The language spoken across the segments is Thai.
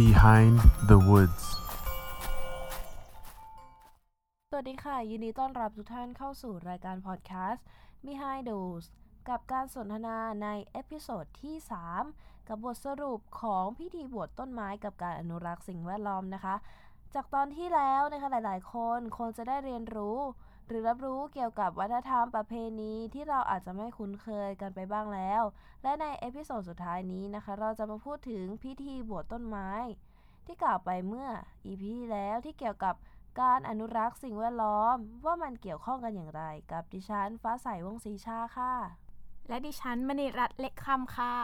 Behind the Woods สวัสดีค่ะ ยินดีต้อนรับทุกท่านเข้าสู่รายการพอดแคสต์ Behind the Woods กับการสนทนาใน episode ที่ 3 กับบทสรุปของพิธีบวชต้นไม้กับการอนุรักษ์สิ่งแวดล้อมนะคะ จากตอนที่แล้วนะคะหลายๆ คนคงจะได้เรียนรู้ หรือรับรู้เกี่ยวกับวัฒนธรรมประเพณีที่เราอาจจะไม่คุ้นเคยกันไปบ้างแล้ว และใน episode สุดท้ายนี้นะคะ เราจะมาพูดถึงพิธีบวชต้นไม้ ที่กล่าวไปเมื่อ EP ที่แล้วที่เกี่ยวกับการอนุรักษ์สิ่งแวดล้อม ว่ามันเกี่ยวข้องกันอย่างไร กับดิฉันฟ้าใสวงศ์ศรีชาค่ะ และดิฉันมณีรัตน์เล็กคำค่ะ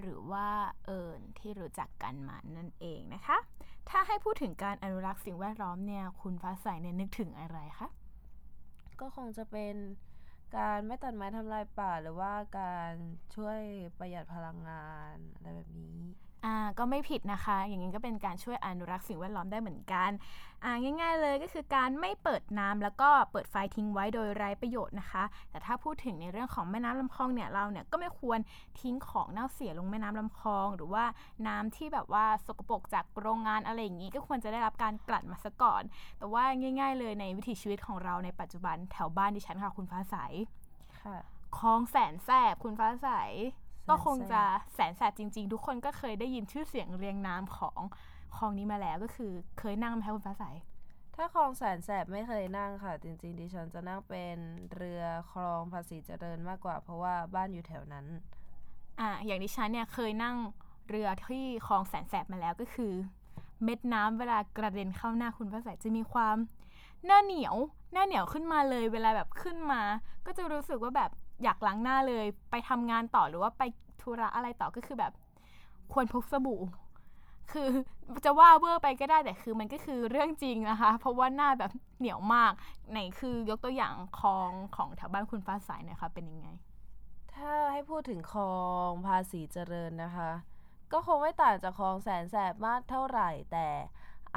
หรือว่าเอิญที่รู้จักกันมานั่นเองนะคะ ถ้าให้พูดถึงการอนุรักษ์สิ่งแวดล้อมเนี่ย คุณฟ้าใสเนี่ยนึกถึงอะไรคะ ก็คงจะเป็นการไม่ตัดไม้ทำลายป่าหรือว่าการช่วยประหยัดพลังงานอะไรแบบนี้ อ่าก็ไม่ผิดนะคะ อย่างนี้ก็เป็นการช่วยอนุรักษ์สิ่งแวดล้อมได้เหมือนกันอ่าง่าย ๆ เลยก็คือการไม่เปิดน้ำแล้วก็เปิดไฟทิ้งไว้โดยไร้ประโยชน์นะคะ แต่ถ้าพูดถึงในเรื่องของแม่น้ำลำคลองเนี่ยเราเนี่ยก็ไม่ควรทิ้งของเน่าเสียลงแม่น้ำลำคลอง หรือว่าน้ำที่แบบว่าสกปรกจากโรงงานอะไรอย่างนี้ ก็ควรจะได้รับการกลั่นมาซะก่อน แต่ว่าง่าย ๆ เลยในวิถีชีวิตของเราในปัจจุบันแถวบ้านดิฉันค่ะคุณฟ้าใสค่ะคลองแสนแสบคุณฟ้าใสแสนแสบ ก็คงจะแสนแสบจริง ๆ ทุกคนก็เคยได้ยินชื่อเสียงเรียงนามของคลองนี้มาแล้วก็คือเคยนั่งไหมคะคุณฟ้าใสถ้าคลองแสนแสบไม่เคยนั่งค่ะ จริง ๆ ดิฉันจะนั่งเป็นเรือคลองภาษีเจริญมากกว่า เพราะว่าบ้านอยู่แถวนั้นอะอย่างดิฉันเนี่ยเคยนั่งเรือที่คลองแสนแสบมาแล้วก็คือ เม็ดน้ำเวลากระเด็นเข้าหน้าคุณฟ้าใสจะมีความ หน้าเหนียว หน้าเหนียวขึ้นมาเลย เวลาแบบขึ้นมา ก็จะรู้สึกว่าแบบ อยากล้างหน้าเลยไปทำงานต่อหรือว่าไปธุระอะไรต่อก็คือแบบ ควรพกสบู่ คือจะว่าเวอร์ไปก็ได้แต่คือมันก็คือเรื่องจริงนะคะ เพราะว่าหน้าแบบเหนียวมาก ไหนคือยกตัวอย่างคลองของแถวบ้านคุณฟ้าใสหนะคะเป็นยังไง ถ้าให้พูดถึงคลองภาษีเจริญนะคะ ก็คงไม่ต่างจากคลองแสนแสบมากเท่าไหร่ แต่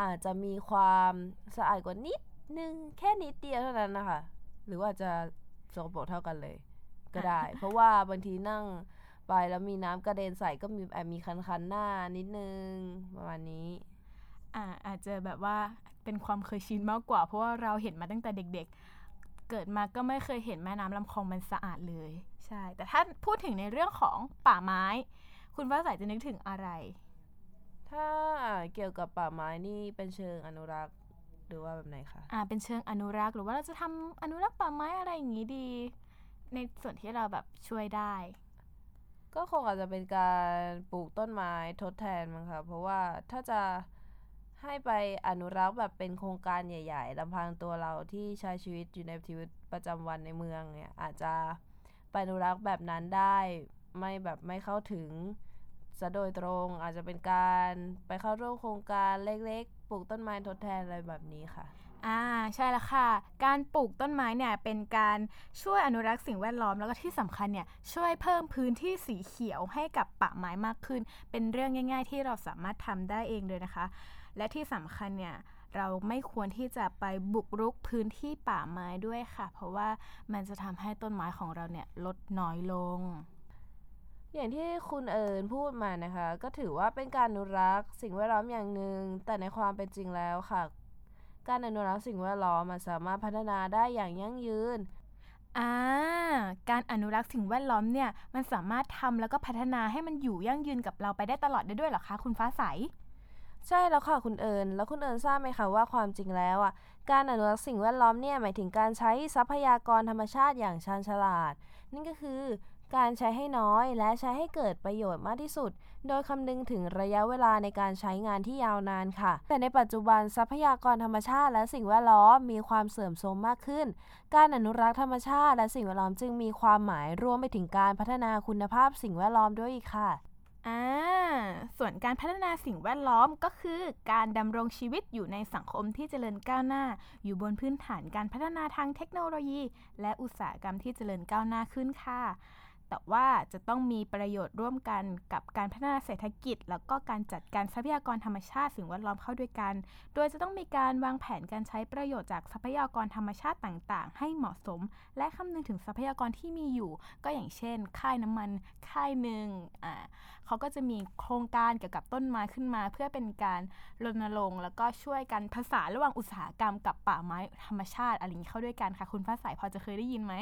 อาจจะมีความสะอาดกว่านิดนึงแค่นิดเดียวเท่านั้นนะคะ หรือว่าจะสกปรกเท่ากันเลย ก็ได้ เพราะว่าบางทีนั่งไปแล้วมีน้ำกระเด็นใส่ก็มีแอบมีคันๆหน้านิดนึงประมาณนี้ อ่าอาจจะแบบว่าเป็นความเคยชินมากกว่า เพราะว่าเราเห็นมาตั้งแต่เด็กๆ เกิดมาก็ไม่เคยเห็นแม่น้ำลำคลองมันสะอาดเลย ใช่ แต่ถ้าพูดถึงในเรื่องของป่าไม้ คุณฟ้าใสจะนึกถึงอะไร ถ้าเกี่ยวกับป่าไม้นี่เป็นเชิงอนุรักษ์หรือว่าแบบไหนคะ อ่า เป็นเชิงอนุรักษ์หรือว่าเราจะทำอนุรักษ์ป่าไม้อะไรอย่างนี้ดี ในส่วนที่เราแบบช่วยได้ ก็คงอาจจะเป็นการปลูกต้นไม้ทดแทนมั้งคะเพราะว่าถ้าจะให้ไปอนุรักษ์แบบเป็นโครงการใหญ่ๆลำพังตัวเราที่ใช้ชีวิตอยู่ในชีวิตประจำวันในเมืองเนี่ยอาจจะไปอนุรักษ์แบบนั้นได้ไม่แบบไม่เข้าถึงซะโดยตรงอาจจะเป็นการไปเข้าร่วมโครงการเล็กๆ ปลูกต้นไม้ทดแทนอะไรแบบนี้ค่ะ อ่าใช่แล้วค่ะ การปลูกต้นไม้เนี่ยเป็นการช่วยอนุรักษ์สิ่งแวดล้อมแล้วก็ที่สำคัญเนี่ยช่วยเพิ่มพื้นที่สีเขียวให้กับป่าไม้มากขึ้น เป็นเรื่องง่าย ๆ ที่เราสามารถทำได้เองเลยนะคะ และที่สำคัญเนี่ยเราไม่ควรที่จะไปบุกรุกพื้นที่ป่าไม้ด้วยค่ะ เพราะว่ามันจะทำให้ต้นไม้ของเราเนี่ยลดน้อยลง อย่างที่คุณเอิญพูดมานะคะ ก็ถือว่าเป็นการอนุรักษ์สิ่งแวดล้อมอย่างหนึ่งแต่ในความเป็นจริงแล้วค่ะ การอนุรักษ์สิ่งแวดล้อมมันสามารถพัฒนาได้อย่างยั่งยืนอ่าการอนุรักษ์สิ่งแวดล้อมเนี่ยมันสามารถทำแล้วก็พัฒนาให้มันอยู่ยั่งยืนกับเราไปได้ตลอดได้ด้วยเหรอคะคุณฟ้าใส ใช่แล้วค่ะคุณเอิญแล้วคุณเอิญทราบไหมคะว่าความจริงแล้วอะการอนุรักษ์สิ่งแวดล้อมเนี่ยหมายถึงการใช้ทรัพยากรธรรมชาติอย่างชาญฉลาด นั่นก็คือการใช้ให้น้อยและใช้ให้เกิดประโยชน์มากที่สุด โดยคำนึงถึงระยะเวลาในการใช้งานที่ยาวนานค่ะ แต่ในปัจจุบันทรัพยากรธรรมชาติ และสิ่งแวดล้อมมีความเสื่อมโทรมมากขึ้น การอนุรักษ์ธรรมชาติ และสิ่งแวดล้อมจึงมีความหมายรวมไปถึงการพัฒนาคุณภาพสิ่งแวดล้อมด้วยอีกค่ะอ่าส่วนการพัฒนาสิ่งแวดล้อมก็คือ การดำรงชีวิตอยู่ในสังคมที่เจริญก้าวหน้า อยู่บนพื้นฐานการพัฒนาทางเทคโนโลยี และอุตสาหกรรมที่เจริญก้าวหน้าขึ้นค่ะ แต่ว่าจะต้องมีประโยชน์ร่วมกันกับการพัฒนาเศรษฐกิจ แล้วก็การจัดการทรัพยากรธรรมชาติสิ่งแวดล้อมเข้าด้วยกัน โดยจะต้องมีการวางแผนการใช้ประโยชน์จากทรัพยากรธรรมชาติต่างๆ ให้เหมาะสม และคำนึงถึงทรัพยากรที่มีอยู่ ก็อย่างเช่น ค่ายน้ำมัน ค่ายหนึ่งอ่าเขาก็จะมีโครงการเกี่ยวกับต้นไม้ขึ้นมา เพื่อเป็นการรณรงค์แล้วก็ช่วยกันผสานระหว่างอุตสาหกรรมกับป่าไม้ธรรมชาติอะไรอย่างนี้เข้าด้วยกันค่ะ คุณฟ้าใสพอจะเคยได้ยินไหม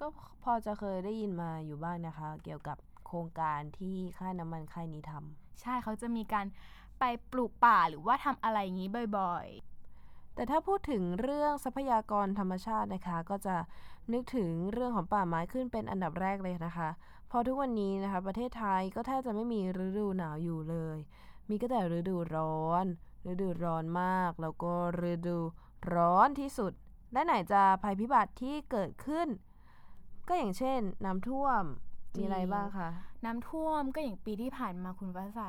ก็พอจะเคยได้ยินมาอยู่บ้างนะคะ เกี่ยวกับโครงการที่ค่ายน้ำมันค่ายนี้ทำใช่เขาจะมีการไปปลูกป่าหรือว่าทำอะไรอย่างนี้บ่อยแต่ถ้าพูดถึงเรื่องทรัพยากรธรรมชาตินะคะ ก็จะนึกถึงเรื่องของป่าไม้ขึ้นเป็นอันดับแรกเลยนะคะเพอทุกวันนี้นะคะ ประเทศไทยก็แทบจะไม่มีฤดูหนาวอยู่เลย มีก็แต่ฤดูร้อน ฤดูร้อนมาก แล้วก็ฤดูร้อนที่สุด และไหนจะภัยพิบัติที่เกิดขึ้น ก็อย่างเช่น น้ำท่วมมีอะไรบ้างคะน้ำท่วมก็อย่างปีที่ผ่านมาคุณฟ้าใส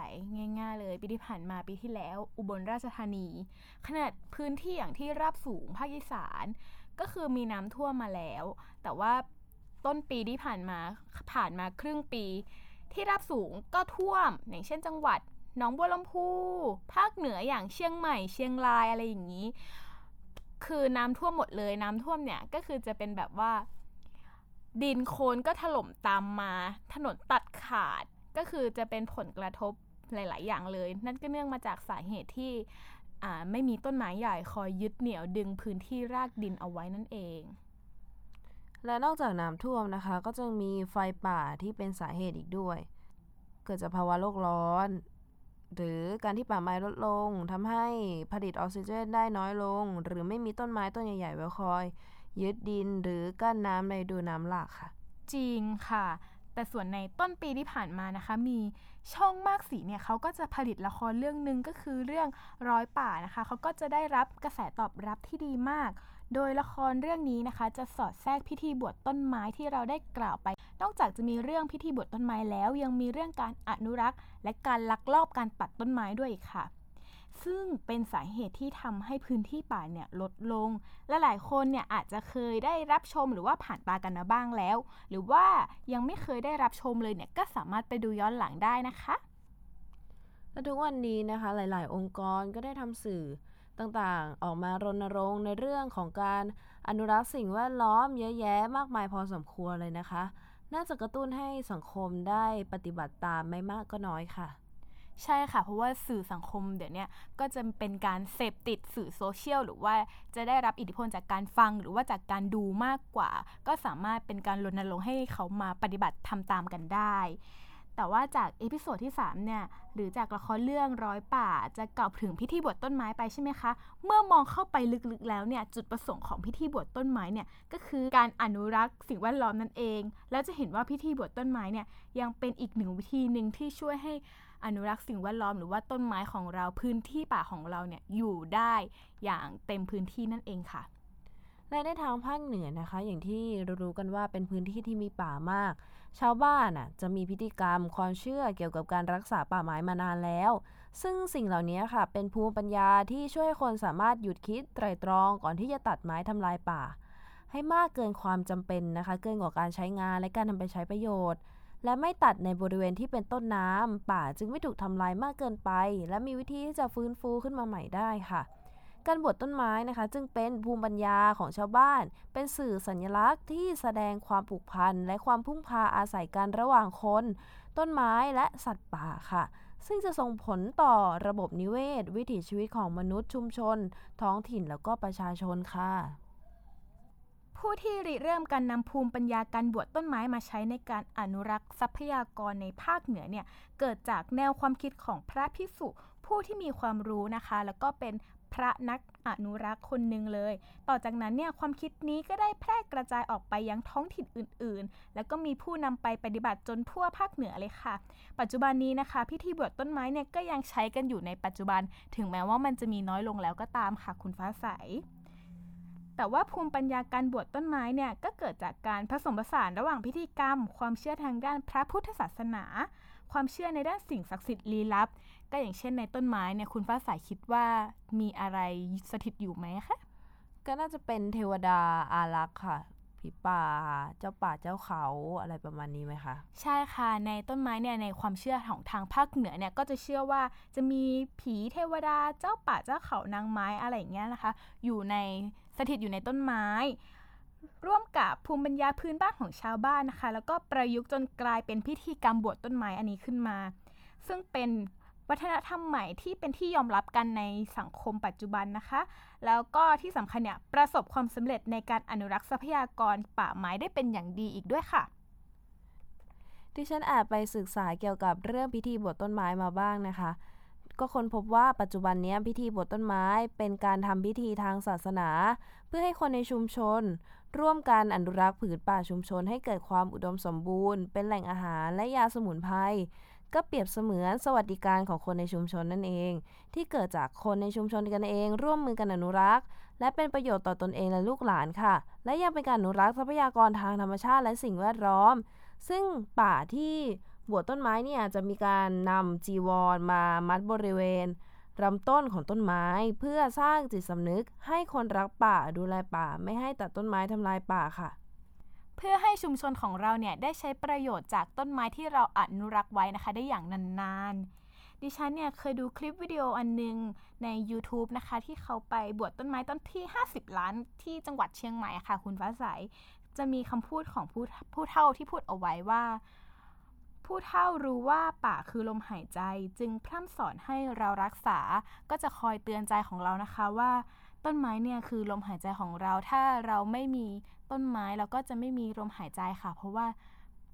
ง่าย ๆ เลย ปีที่ผ่านมาปีที่แล้ว อุบลราชธานี ขนาดพื้นที่อย่างที่ราบสูงภาคอีสาน ก็คือมีน้ำท่วมมาแล้ว แต่ว่าต้นปีที่ผ่านมาผ่านมาครึ่งปี ที่ราบสูงก็ท่วม อย่างเช่น จังหวัดหนองบัวลำพู ภาคเหนืออย่างเชียงใหม่ เชียงรายอะไรอย่างนี้ คือน้ำท่วมหมดเลยน้ำท่วมเนี่ยก็คือจะเป็นแบบว่า ดินโคลนก็ถล่มตามมา ถนนตัดขาดก็คือจะเป็นผลกระทบหลาย ๆ อย่างเลย นั่นก็เนื่องมาจากสาเหตุที่ไม่มีต้นไม้ใหญ่คอยยึดเหนี่ยวดึงพื้นที่รากดินเอาไว้นั่นเอง และนอกจากน้ำท่วมนะคะ ก็จะมีไฟป่าที่เป็นสาเหตุอีกด้วย เกิดจากภาวะโลกร้อน หรือการที่ป่าไม้ลดลงทำให้ผลิตออกซิเจนได้น้อยลง หรือไม่มีต้นไม้ต้นใหญ่ ๆ ไว้คอย ยึดดินหรือกั้นน้ำในดูน้ำหลากค่ะ จริงค่ะ แต่ส่วนในต้นปีที่ผ่านมานะคะ มีช่องมากสีเนี่ยเขาก็จะผลิตละครเรื่องหนึ่งก็คือเรื่องร้อยป่านะคะเขาก็จะได้รับกระแสตอบรับที่ดีมาก โดยละครเรื่องนี้นะคะ จะสอดแทรกพิธีบวชต้นไม้ที่เราได้กล่าวไป นอกจากจะมีเรื่องพิธีบวชต้นไม้แล้ว ยังมีเรื่องการอนุรักษ์ และการลักลอบการตัดต้นไม้ด้วยค่ะ ซึ่งเป็นสาเหตุที่ทำให้พื้นที่ป่าเนี่ยลดลง และหลายคนเนี่ยอาจจะเคยได้รับชมหรือว่าผ่านตากันมาบ้างแล้ว หรือว่ายังไม่เคยได้รับชมเลยเนี่ยก็สามารถไปดูย้อนหลังได้นะคะและทุกวันนี้นะคะหลาย ๆ องค์กรก็ได้ทำสื่อต่างๆ ออกมารณรงค์ในเรื่องของการอนุรักษ์สิ่งแวดล้อมเยอะแยะมากมายพอสมควรเลยนะคะ น่าจะกระตุ้นให้สังคมได้ปฏิบัติตามไม่มากก็น้อยค่ะ ใช่ค่ะ เพราะว่าสื่อสังคเดี๋ยวนี้ก็จะเป็นการเสพติดสื่อโซเชียลหรือว่าจะได้รับอิทธิพลจากการฟังหรือว่าจากการดูมากกว่า ก็สามารถเป็นการรณรงค์ให้เขามาปฏิบัติทำตามกันได้ แต่ว่าจาก episode ที่ 3 เนี่ย หรือจากละครเรื่องร้อยป่า จะกล่าวถึงพิธีบวชต้นไม้ไปใช่ไหมคะ เมื่อมองเข้าไปลึกๆแล้วเนี่ย จุดประสงค์ของพิธีบวชต้นไม้เนี่ย ก็คือการอนุรักษ์สิ่งแวดล้อมนั่นเอง แล้วจะเห็นว่าพิธีบวชต้นไม้เนี่ย ยังเป็นอีกหนึ่งวิธีหนึ่งที่ช่วยให้ อนุรักษ์สิ่งแวดล้อมหรือว่าต้นไม้ของเราพื้นที่ป่าของเราเนี่ยอยู่ได้อย่างเต็มพื้นที่นั่นเองค่ะและในทางภาคเหนือนะคะ อย่างที่ร,รู้กันว่าเป็นพื้นที่ที่มีป่ามาก ชาวบ้านน่ะจะมีพิธีกรรมความเชื่อเกี่ยวกับการรักษาป่าไม้มานานแล้ว ซึ่งสิ่งเหล่านี้ค่ะ เป็นภูมิปัญญาที่ช่วยให้คนสามารถหยุดคิดไตรตรองก่อนที่จะตัดไม้ทำลายป่า ให้มากเกินความจำเป็นนะคะ เกินกว่าการใช้งานและการนำไปใช้ประโยชน์ และไม่ตัดในบริเวณที่เป็นต้นน้ำป่าจึงไม่ถูกทำลายมากเกินไป และมีวิธีที่จะฟื้นฟูขึ้นมาใหม่ได้ค่ะ การบวชต้นไม้นะคะ จึงเป็นภูมิปัญญาของชาวบ้าน เป็นสื่อสัญลักษณ์ที่แสดงความผูกพันและความพึ่งพาอาศัยกันระหว่างคน ต้นไม้และสัตว์ป่าค่ะ ซึ่งจะส่งผลต่อระบบนิเวศ วิถีชีวิตของมนุษย์ชุมชน ท้องถิ่นแล้วก็ประชาชนค่ะ ผู้ที่ริเริ่มการนำภูมิปัญญาการบวชต้นไม้มาใช้ในการอนุรักษ์ทรัพยากรในภาคเหนือเนี่ยเกิดจากแนวความคิดของพระภิกษุผู้ที่มีความรู้นะคะ แล้วก็เป็นพระนักอนุรักษ์คนหนึ่งเลย ต่อจากนั้นเนี่ยความคิดนี้ก็ได้แพร่กระจายออกไปยังท้องถิ่นอื่น ๆ แล้วก็มีผู้นำไปปฏิบัติจนทั่วภาคเหนือเลยค่ะ ปัจจุบันนี้นะคะ พิธีบวชต้นไม้เนี่ยก็ยังใช้กันอยู่ในปัจจุบัน ถึงแม้ว่ามันจะมีน้อยลงแล้วก็ตามค่ะคุณฟ้าใส แต่ว่าภูมิปัญญาการบวชต้นไม้เนี่ยก็เกิดจากการผสมผสานระหว่างพิธีกรรม ความเชื่อทางด้านพระพุทธศาสนา ความเชื่อในด้านสิ่งศักดิ์สิทธิ์ลี้ลับ ก็อย่างเช่นในต้นไม้เนี่ยคุณฟ้าใสคิดว่ามีอะไรสถิตอยู่ไหมคะก็น่าจะเป็นเทวดาอารักษ์ค่ะผีป่า เจ้าป่าเจ้าเขาอะไรประมาณนี้ไหมคะ ใช่ค่ะในต้นไม้เนี่ยในความเชื่อของทางภาคเหนือเนี่ยก็จะเชื่อว่าจะมีผีเทวดาเจ้าป่าเจ้าเขานางไม้อะไรอย่างเงี้ยนะคะ อยู่ใน สถิตอยู่ในต้นไม้ ร่วมกับภูมิปัญญาพื้นบ้านของชาวบ้านนะคะ แล้วก็ประยุกต์จนกลายเป็นพิธีกรรมบวชต้นไม้อันนี้ขึ้นมา ซึ่งเป็นวัฒนธรรมใหม่ที่เป็นที่ยอมรับกันในสังคมปัจจุบันนะคะ แล้วก็ที่สำคัญเนี่ยประสบความสำเร็จในการอนุรักษ์ทรัพยากรป่าไม้ได้เป็นอย่างดีอีกด้วยค่ะที่ฉันแอบไปศึกษาเกี่ยวกับเรื่องพิธีบวชต้นไม้มาบ้างนะคะ ก็ค้นพบว่าปัจจุบันนี้พิธีบวชต้นไม้เป็นการทำพิธีทางศาสนา เพื่อให้คนในชุมชน ร่วมกันอนุรักษ์ผืนป่าชุมชน ให้เกิดความอุดมสมบูรณ์ เป็นแหล่งอาหารและยาสมุนไพรก็เปรียบเสมือนสวัสดิการของคนในชุมชนนั่นเอง ที่เกิดจากคนในชุมชนกันเอง ร่วมมือกันอนุรักษ์ และเป็นประโยชน์ต่อตอนเองและลูกหลานค่ะ และยังเป็นการอนุรักษ์ทรัพยากรทางธรรมชาติและสิ่งแวดล้อม ซึ่งป่าที่ บวชต้นไม้เนี่ยจะมีการนำจีวรมามัดบริเวณลำต้นของต้นไม้เพื่อสร้างจิตสำนึกให้คนรักป่าดูแลป่าไม่ให้ตัดต้นไม้ทำลายป่าค่ะ เพื่อให้ชุมชนของเราเนี่ยได้ใช้ประโยชน์จากต้นไม้ที่เราอนุรักษ์ไว้นะคะ ได้อย่างนานๆ ดิฉันเนี่ยเคยดูคลิปวิดีโออันนึงใน YouTube นะคะ ที่เขาไปบวชต้นไม้ต้นที่ 50 ล้านที่จังหวัดเชียงใหม่ค่ะ คุณฟ้าใสจะมีคำพูดของผู้ผู้เฒ่าที่พูดเอาไว้ว่า ผู้เฒ่ารู้ว่าป่าคือลมหายใจจึงพร่ำสอนให้เรารักษา ก็จะคอยเตือนใจของเรานะคะว่า ต้นไม้เนี่ยคือลมหายใจของเรา ถ้าเราไม่มีต้นไม้เราก็จะไม่มีลมหายใจค่ะ เพราะว่า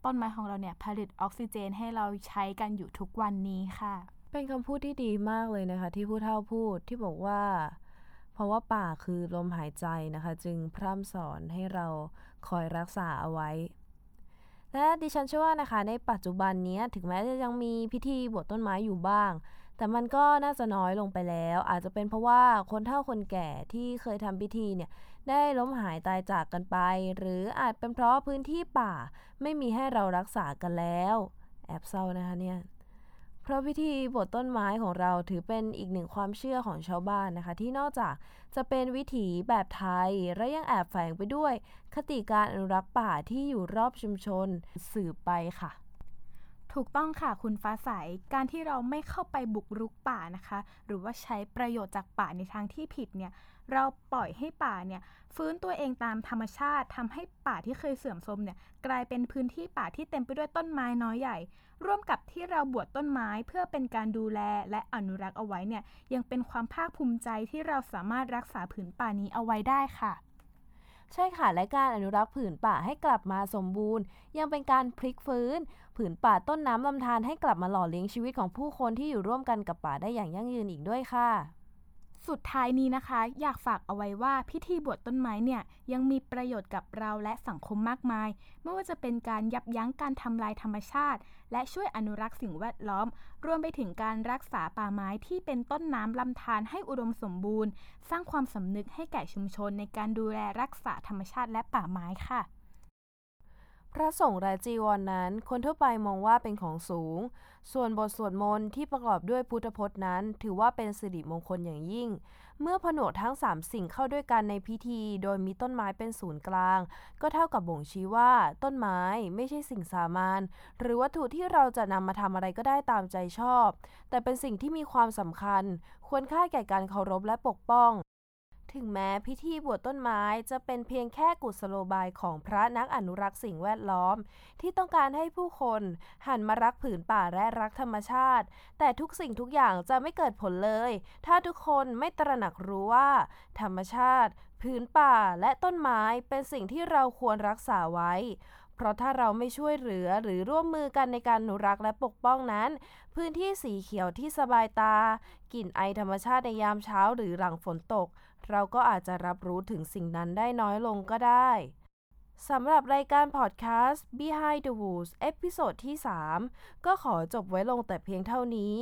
ต้นไม้ของเราเนี่ยผลิตออกซิเจนให้เราใช้กันอยู่ทุกวันนี้ค่ะ เป็นคำพูดที่ดีมากเลยนะคะ ที่ผู้เฒ่าพูดที่บอกว่า เพราะว่าป่าคือลมหายใจนะคะ จึงพร่ำสอนให้เราคอยรักษาเอาไว้ และดิฉันเชื่อว่านะคะในปัจจุบันนี้ถึงแม้จะยังมีพิธีบวชต้นไม้อยู่บ้าง แต่มันก็น่าจะน้อยลงไปแล้ว อาจจะเป็นเพราะว่าคนเฒ่าคนแก่ที่เคยทำพิธีเนี่ยได้ล้มหายตายจากกันไป หรืออาจเป็นเพราะพื้นที่ป่า ไม่มีให้เรารักษากันแล้ว แอบเศร้านะคะเนี่ย เพราะพิธีบทต้นไม้ของเราถือเป็นอีกหนึ่งความเชื่อของชาวบ้านนะคะ ที่นอกจากจะเป็นวิถีแบบไทย และยังแอบแฝงไปด้วย คติการอนุรักษ์ป่าที่อยู่รอบชุมชนสืบไปค่ะ ถูกต้องค่ะคุณฟ้าใส การที่เราไม่เข้าไปบุกรุกป่านะคะ หรือว่าใช้ประโยชน์จากป่าในทางที่ผิดเนี่ย เราปล่อยให้ป่าเนี่ยฟื้นตัวเองตามธรรมชาติทำให้ป่าที่เคยเสื่อมโทรมเนี่ยกลายเป็นพื้นที่ป่าที่เต็มไปด้วยต้นไม้น้อยใหญ่ ร่วมกับที่เราบวชต้นไม้เพื่อเป็นการดูแลและอนุรักษ์เอาไว้เนี่ยยังเป็นความภาคภูมิใจที่เราสามารถรักษาผืนป่านี้เอาไว้ได้ค่ะใช่ค่ะ และการอนุรักษ์ผืนป่าให้กลับมาสมบูรณ์ ยังเป็นการพลิกฟื้น ผืนป่าต้นน้ำลำธารให้กลับมาหล่อเลี้ยงชีวิตของผู้คนที่อยู่ร่วมกันกับป่าได้อย่างยั่งยืนอีกด้วยค่ะ สุดท้ายนี้นะคะ อยากฝากเอาไว้ว่าพิธีบวชต้นไม้เนี่ยยังมีประโยชน์กับเราและสังคมมากมาย ไม่ว่าจะเป็นการยับยั้งการทำลายธรรมชาติ และช่วยอนุรักษ์สิ่งแวดล้อม รวมไปถึงการรักษาป่าไม้ที่เป็นต้นน้ำลำธารให้อุดมสมบูรณ์ สร้างความสำนึกให้แก่ชุมชนในการดูแลรักษาธรรมชาติและป่าไม้ค่ะ พระสงฆ์และจีวรนนั้น คนทั่วไปมองว่าเป็นของสูง ส่วนบทสวดมนต์ที่ประกอบด้วยพุทธพจน์นั้น ถือว่าเป็นสิริมงคลอย่างยิ่ง เมื่อผนวกทั้ง 3 สิ่งเข้าด้วยกันในพิธี โดยมีต้นไม้เป็นศูนย์กลาง ก็เท่ากับบ่งชี้ว่า ต้นไม้ไม่ใช่สิ่งสามัญหรือวัตถุที่เราจะนำมาทำอะไรก็ได้ตามใจชอบ แต่เป็นสิ่งที่มีความสำคัญ ควรค่าแก่การเคารพและปกป้อง ถึงแม้พิธีบวชต้นไม้จะเป็นเพียงแค่กุศโลบายของพระนักอนุรักษ์สิ่งแวดล้อม ที่ต้องการให้ผู้คนหันมารักผืนป่าและรักธรรมชาติ แต่ทุกสิ่งทุกอย่างจะไม่เกิดผลเลย ถ้าทุกคนไม่ตระหนักรู้ว่า ธรรมชาติผืนป่าและต้นไม้เป็นสิ่งที่เราควรรักษาไว้ เพราะถ้าเราไม่ช่วยเหลือหรือร่วมมือกันในการอนุรักษ์และปกป้องนั้น พื้นที่สีเขียวที่สบายตา กลิ่นไอธรรมชาติในยามเช้าหรือหลังฝนตก เราก็อาจจะรับรู้ถึงสิ่งนั้นได้น้อยลงก็ได้สำหรับรายการพอดแคสต์ Behind the Woods episode ที่ 3 ก็ขอจบไว้ลงแต่เพียงเท่านี้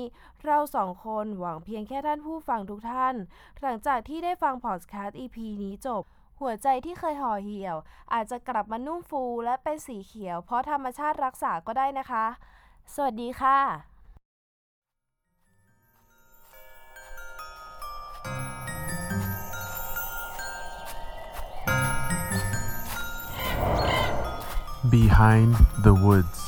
เราสองคนหวังเพียงแค่ท่านผู้ฟังทุกท่าน หลังจากที่ได้ฟังพอดแคสต์ EP นี้จบ หัวใจที่เคยห่อเหี่ยว อาจจะกลับมานุ่มฟูและเป็นสีเขียว เพราะธรรมชาติรักษาก็ได้นะคะ สวัสดีค่ะ Behind the Woods